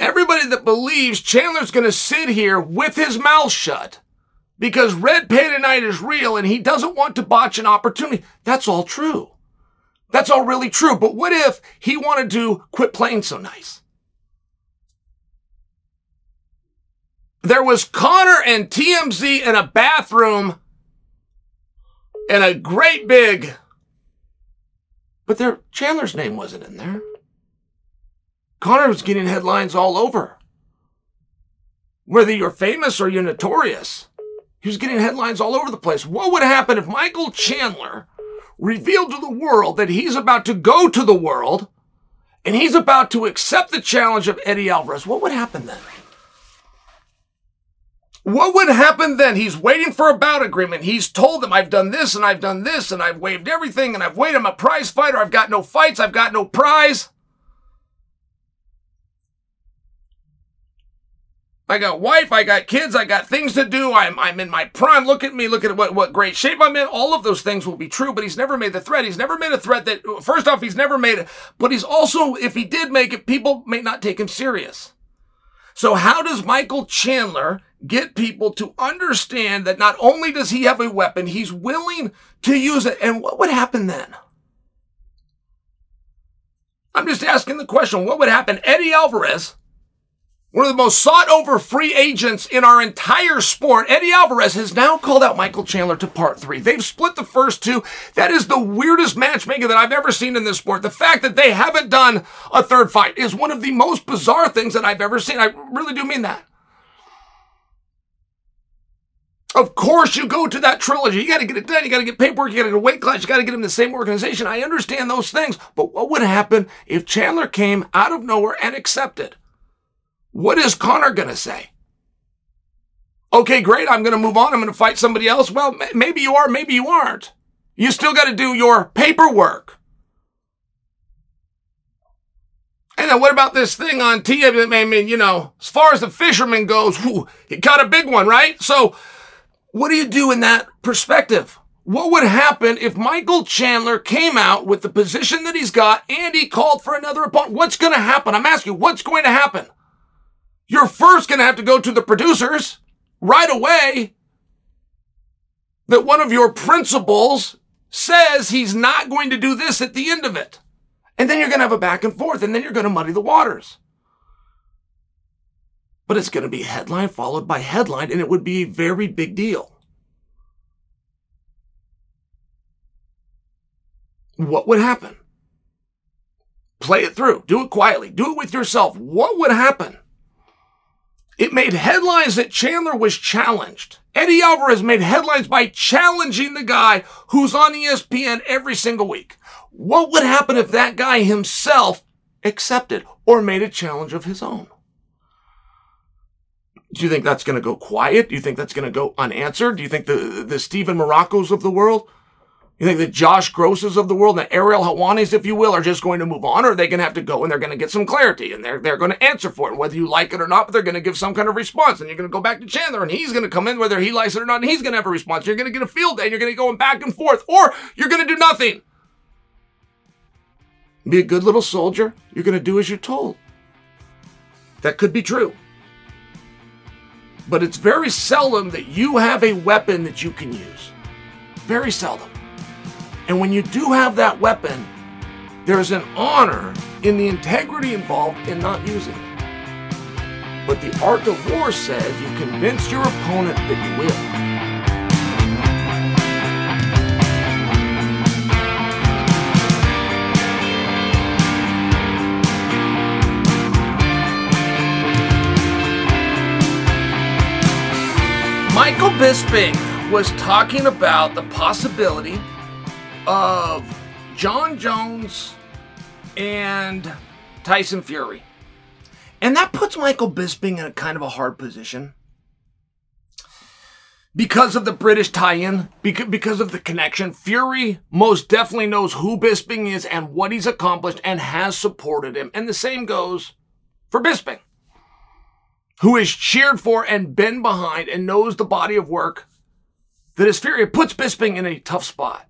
Speaker 1: Everybody that believes Chandler's going to sit here with his mouth shut because Red Panda Night is real and he doesn't want to botch an opportunity. That's all true. That's all really true. But what if he wanted to quit playing so nice? There was Conor and TMZ in a bathroom and a great big, but there, Chandler's name wasn't in there. Conor was getting headlines all over. Whether you're famous or you're notorious, he was getting headlines all over the place. What would happen if Michael Chandler revealed to the world that he's about to go to the world and he's about to accept the challenge of Eddie Alvarez? What would happen then? What would happen then? He's waiting for a bout agreement. He's told them, I've done this and I've done this and I've waived everything and I've waived. I'm a prize fighter. I've got no fights. I've got no prize. I got wife, I got kids, I got things to do. I'm I'm in my prime. Look at me, look at what what great shape I'm in. All of those things will be true, but he's never made the threat. He's never made a threat that first off, he's never made it, but he's also if he did make it, people may not take him serious. So how does Michael Chandler get people to understand that not only does he have a weapon, he's willing to use it? And what would happen then? I'm just asking the question, what would happen? Eddie Alvarez one of the most sought over free agents in our entire sport, Eddie Alvarez has now called out Michael Chandler to part three. They've split the first two. That is the weirdest matchmaking that I've ever seen in this sport. The fact that they haven't done a third fight is one of the most bizarre things that I've ever seen. I really do mean that. Of course, you go to that trilogy. You got to get it done. You got to get paperwork. You got to get a weight class. You got to get in the same organization. I understand those things. But what would happen if Chandler came out of nowhere and accepted? What is Conor going to say? Okay, great. I'm going to move on. I'm going to fight somebody else. Well, maybe you are, maybe you aren't. You still got to do your paperwork. And then what about this thing on TV? I mean, you know, as far as the fisherman goes, whew, he caught a big one, right? So what do you do in that perspective? What would happen if Michael Chandler came out with the position that he's got and he called for another opponent? What's going to happen? I'm asking what's going to happen? You're first going to have to go to the producers right away that one of your principals says he's not going to do this at the end of it. And then you're going to have a back and forth and then you're going to muddy the waters. But it's going to be headline followed by headline and it would be a very big deal. What would happen? Play it through. Do it quietly. Do it with yourself. What would happen it made headlines that Chandler was challenged. Eddie Alvarez made headlines by challenging the guy who's on ESPN every single week. What would happen if that guy himself accepted or made a challenge of his own? Do you think that's going to go quiet? Do you think that's going to go unanswered? Do you think the, the Stephen Marroccos of the world you think the Josh Grosses of the world, the Ariel Helwanis, if you will, are just going to move on, or are they going to have to go and they're going to get some clarity and they're, they're going to answer for it, whether you like it or not, but they're going to give some kind of response. And you're going to go back to Chandler and he's going to come in whether he likes it or not, and he's going to have a response. You're going to get a field day and you're going to go back and forth, or you're going to do nothing. Be a good little soldier. You're going to do as you're told. That could be true. But it's very seldom that you have a weapon that you can use. Very seldom. And when you do have that weapon, There's an honor in the integrity involved in not using it. But the art of war says you convince your opponent that you will. Michael Bisping was talking about the possibility of Jon Jones and Tyson Fury. And that puts Michael Bisping in a kind of a hard position because of the British tie-in, because of the connection. Fury most definitely knows who Bisping is and what he's accomplished and has supported him. And the same goes for Bisping, who is cheered for and been behind and knows the body of work that is Fury. It puts Bisping in a tough spot.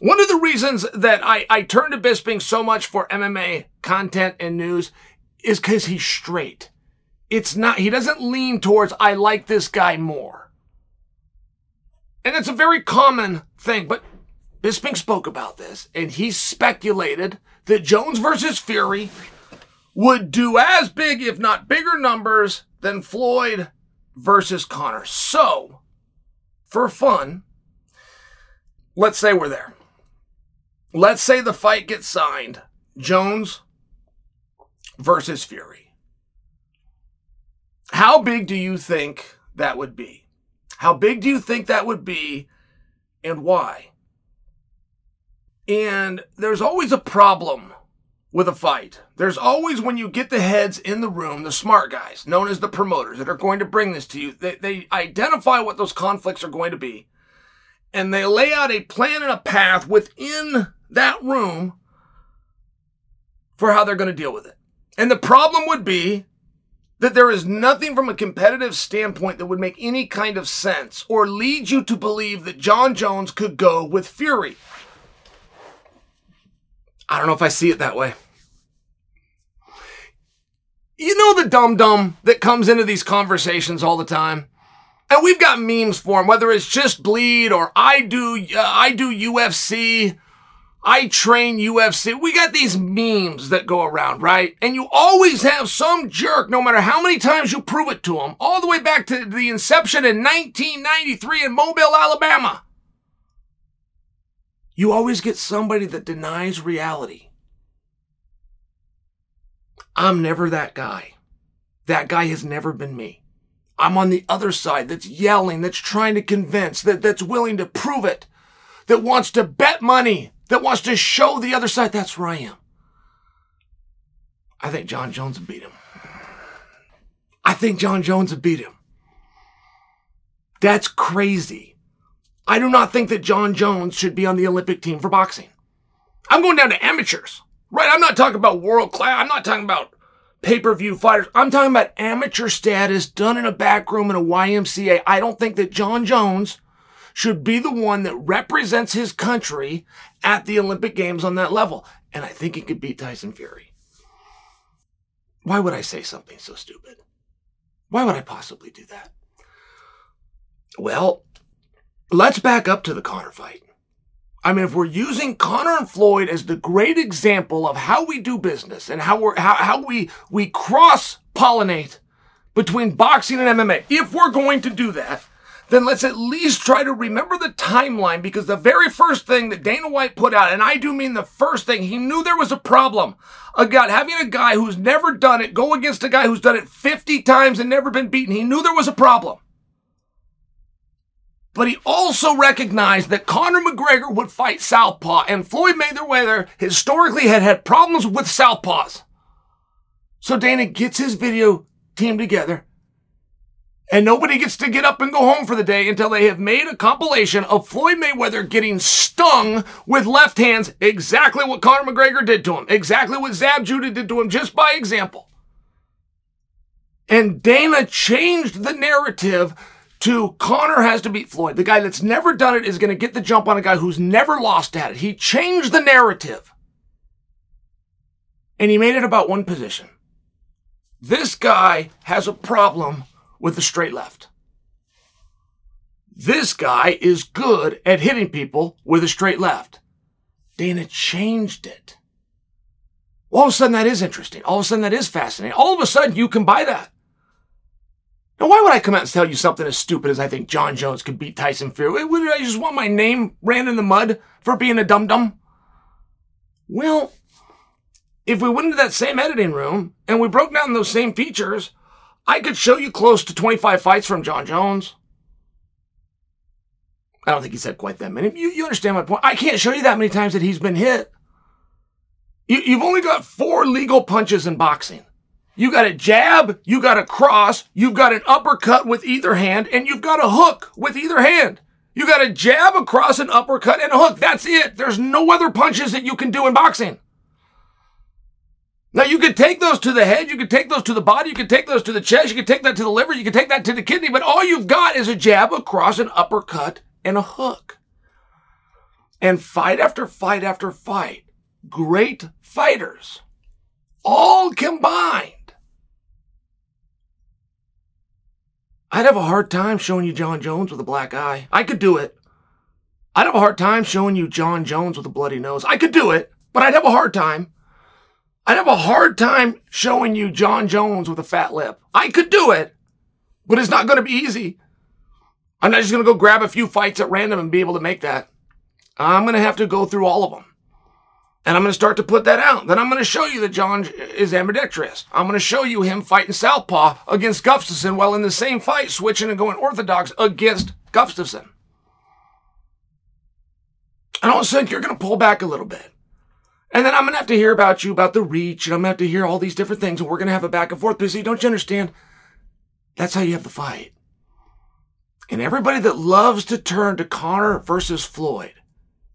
Speaker 1: One of the reasons that I, I turn to Bisping so much for MMA content and news is because he's straight. It's not, he doesn't lean towards, I like this guy more. And it's a very common thing, but Bisping spoke about this and he speculated that Jones versus Fury would do as big, if not bigger numbers than Floyd versus Conor. So, for fun, let's say we're there let's say the fight gets signed Jones versus Fury. How big do you think that would be? How big do you think that would be and why? And there's always a problem with a fight. There's always, when you get the heads in the room, the smart guys, known as the promoters, that are going to bring this to you, they, they identify what those conflicts are going to be. And they lay out a plan and a path within that room for how they're going to deal with it. And the problem would be that there is nothing from a competitive standpoint that would make any kind of sense or lead you to believe that Jon Jones could go with Fury. I don't know if I see it that way. You know the dum dum that comes into these conversations all the time? And we've got memes for him, whether it's just bleed or I do, uh, I do UFC I train UFC. We got these memes that go around, right? And you always have some jerk, no matter how many times you prove it to them, all the way back to the inception in 1993 in Mobile, Alabama. You always get somebody that denies reality. I'm never that guy. That guy has never been me. I'm on the other side that's yelling, that's trying to convince, that, that's willing to prove it, that wants to bet money that wants to show the other side that's where I am. I think Jon Jones would beat him. I think Jon Jones would beat him. That's crazy. I do not think that Jon Jones should be on the Olympic team for boxing. I'm going down to amateurs, right? I'm not talking about world class. I'm not talking about pay per view fighters. I'm talking about amateur status done in a back room in a YMCA. I don't think that Jon Jones should be the one that represents his country at the Olympic Games on that level. And I think he could beat Tyson Fury. Why would I say something so stupid? Why would I possibly do that? Well, let's back up to the Conor fight. I mean, if we're using Conor and Floyd as the great example of how we do business and how we're how, how we we cross pollinate between boxing and MMA, if we're going to do that, then let's at least try to remember the timeline because the very first thing that Dana White put out, and I do mean the first thing, he knew there was a problem. About having a guy who's never done it go against a guy who's done it 50 times and never been beaten. He knew there was a problem. But he also recognized that Conor McGregor would fight Southpaw, and Floyd Mayweather historically had had problems with Southpaws. So Dana gets his video team together and nobody gets to get up and go home for the day until they have made a compilation of Floyd Mayweather getting stung with left hands, exactly what Conor McGregor did to him, exactly what Zab Judah did to him, just by example. And Dana changed the narrative to Conor has to beat Floyd. The guy that's never done it is going to get the jump on a guy who's never lost at it. He changed the narrative. And he made it about one position. This guy has a problem with the straight left. This guy is good at hitting people with a straight left. Dana changed it. All of a sudden, that is interesting. All of a sudden, that is fascinating. All of a sudden, you can buy that. Now, why would I come out and tell you something as stupid as I think Jon Jones could beat Tyson Fury? Would I just want my name ran in the mud for being a dum dum? Well, if we went into that same editing room and we broke down those same features, I could show you close to 25 fights from Jon Jones. I don't think he said quite that many. You, you understand my point? I can't show you that many times that he's been hit. You, you've only got four legal punches in boxing. You got a jab, you got a cross, you've got an uppercut with either hand, and you've got a hook with either hand. You got a jab, a cross, an uppercut, and a hook. That's it. There's no other punches that you can do in boxing. Now you could take those to the head, you could take those to the body, you could take those to the chest, you could take that to the liver, you could take that to the kidney, but all you've got is a jab, a cross, an uppercut, and a hook. And fight after fight after fight, great fighters, all combined I'd have a hard time showing you Jon Jones with a black eye. I could do it. I'd have a hard time showing you Jon Jones with a bloody nose. I could do it, but I'd have a hard time. I'd have a hard time showing you Jon Jones with a fat lip. I could do it, but it's not going to be easy. I'm not just going to go grab a few fights at random and be able to make that. I'm going to have to go through all of them. And I'm going to start to put that out. Then I'm going to show you that Jon is ambidextrous. I'm going to show you him fighting Southpaw against Gustafsson while in the same fight switching and going orthodox against all of a sudden you're going to pull back a little bit. And then I'm going to have to hear about you, about the reach, and I'm going to have to hear all these different things, and we're going to have a back and forth. But see, don't you understand? That's how you have the fight. And everybody that loves to turn to Conor versus Floyd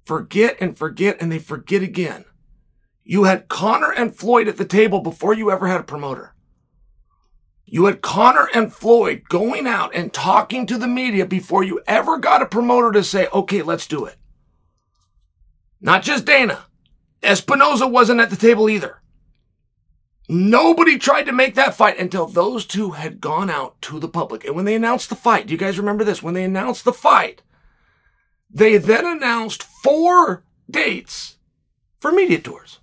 Speaker 1: forget and forget and they forget again. You had Conor and Floyd at the table before you ever had a promoter. You had Conor and Floyd going out and talking to the media before you ever got a promoter to say, okay, let's do it. Not just Dana. Espinoza wasn't at the table either. Nobody tried to make that fight until those two had gone out to the public. And when they announced the fight, do you guys remember this? When they announced the fight, they then announced four dates for media tours.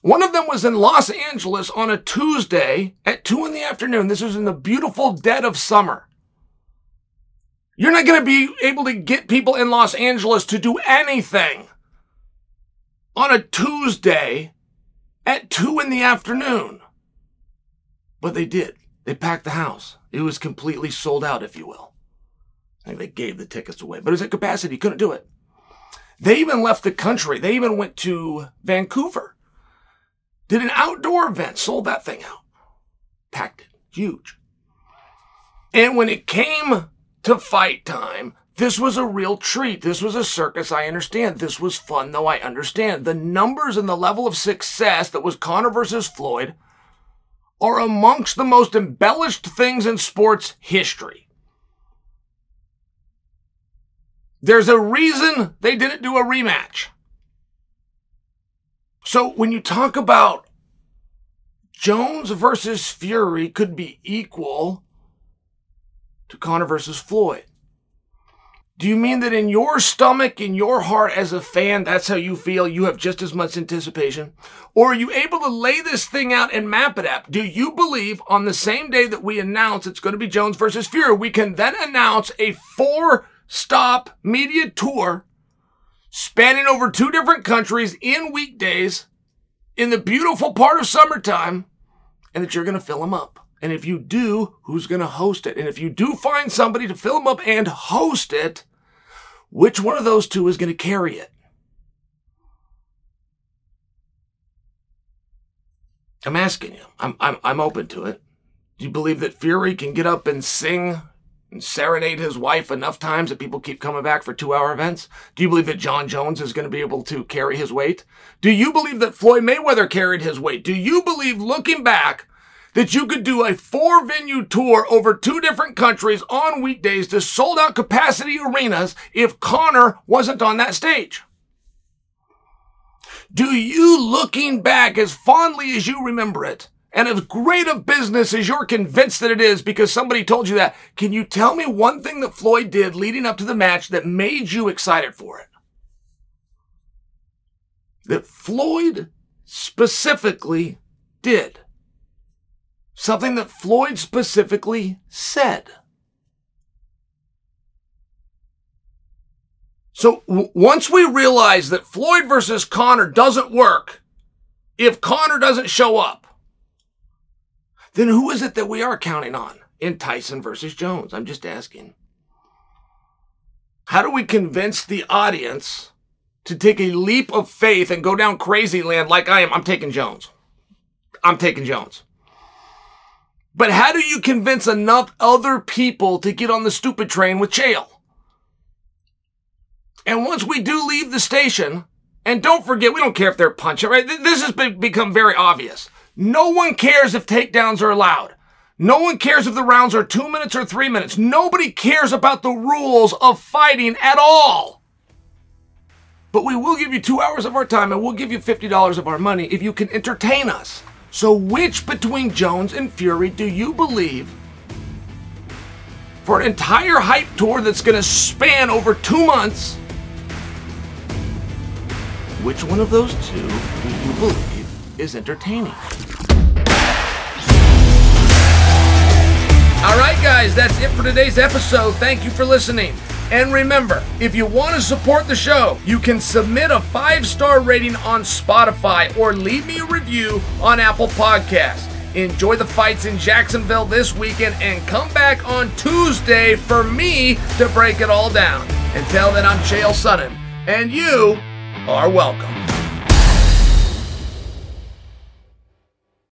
Speaker 1: One of them was in Los Angeles on a Tuesday at 2 in the afternoon. This was in the beautiful dead of summer. You're not going to be able to get people in Los Angeles to do anything on a Tuesday at 2 in the afternoon. But they did. They packed the house. It was completely sold out, if you will. I think they gave the tickets away, but it was at capacity. Couldn't do it. They even left the country. They even went to Vancouver. Did an outdoor event, sold that thing out. Packed it. Huge. And when it came to fight time, this was a real treat. This was a circus. I understand. This was fun, though. I understand. The numbers and the level of success that was Conor versus Floyd are amongst the most embellished things in sports history. There's a reason they didn't do a rematch. So when you talk about Jones versus Fury could be equal to Conor versus Floyd. Do you mean that in your stomach, in your heart as a fan, that's how you feel? You have just as much anticipation? Or are you able to lay this thing out and map it out? Do you believe on the same day that we announce it's going to be Jones versus Fury, we can then announce a four stop media tour spanning over two different countries in weekdays in the beautiful part of summertime and that you're going to fill them up. And if you do, who's going to host it? And if you do find somebody to fill them up and host it, which one of those two is going to carry it? I'm asking you. I'm, I'm, I'm open to it. Do you believe that Fury can get up and sing and serenade his wife enough times that people keep coming back for two hour events? Do you believe that Jon Jones is going to be able to carry his weight? Do you believe that Floyd Mayweather carried his weight? Do you believe, looking back, that you could do a four venue tour over two different countries on weekdays to sold out capacity arenas if Conor wasn't on that stage? Do you, looking back as fondly as you remember it, and as great a business as you're convinced that it is because somebody told you that, can you tell me one thing that Floyd did leading up to the match that made you excited for it? That Floyd specifically did. Something that Floyd specifically said. So w- once we realize that Floyd versus Conor doesn't work, if Conor doesn't show up, then who is it that we are counting on in Tyson versus Jones? I'm just asking. How do we convince the audience to take a leap of faith and go down crazy land like I am? I'm taking Jones. I'm taking Jones. But how do you convince enough other people to get on the stupid train with Chael? And once we do leave the station, and don't forget, we don't care if they're punching, right? This has been, become very obvious. No one cares if takedowns are allowed. No one cares if the rounds are two minutes or three minutes. Nobody cares about the rules of fighting at all. But we will give you two hours of our time and we'll give you $50 of our money if you can entertain us. So, which between Jones and Fury do you believe for an entire hype tour that's going to span over two months? Which one of those two do you believe is entertaining? All right, guys, that's it for today's episode. Thank you for listening. And remember, if you want to support the show, you can submit a five star rating on Spotify or leave me a review on Apple Podcasts. Enjoy the fights in Jacksonville this weekend and come back on Tuesday for me to break it all down. Until then, I'm Chael Sonnen, and you are welcome.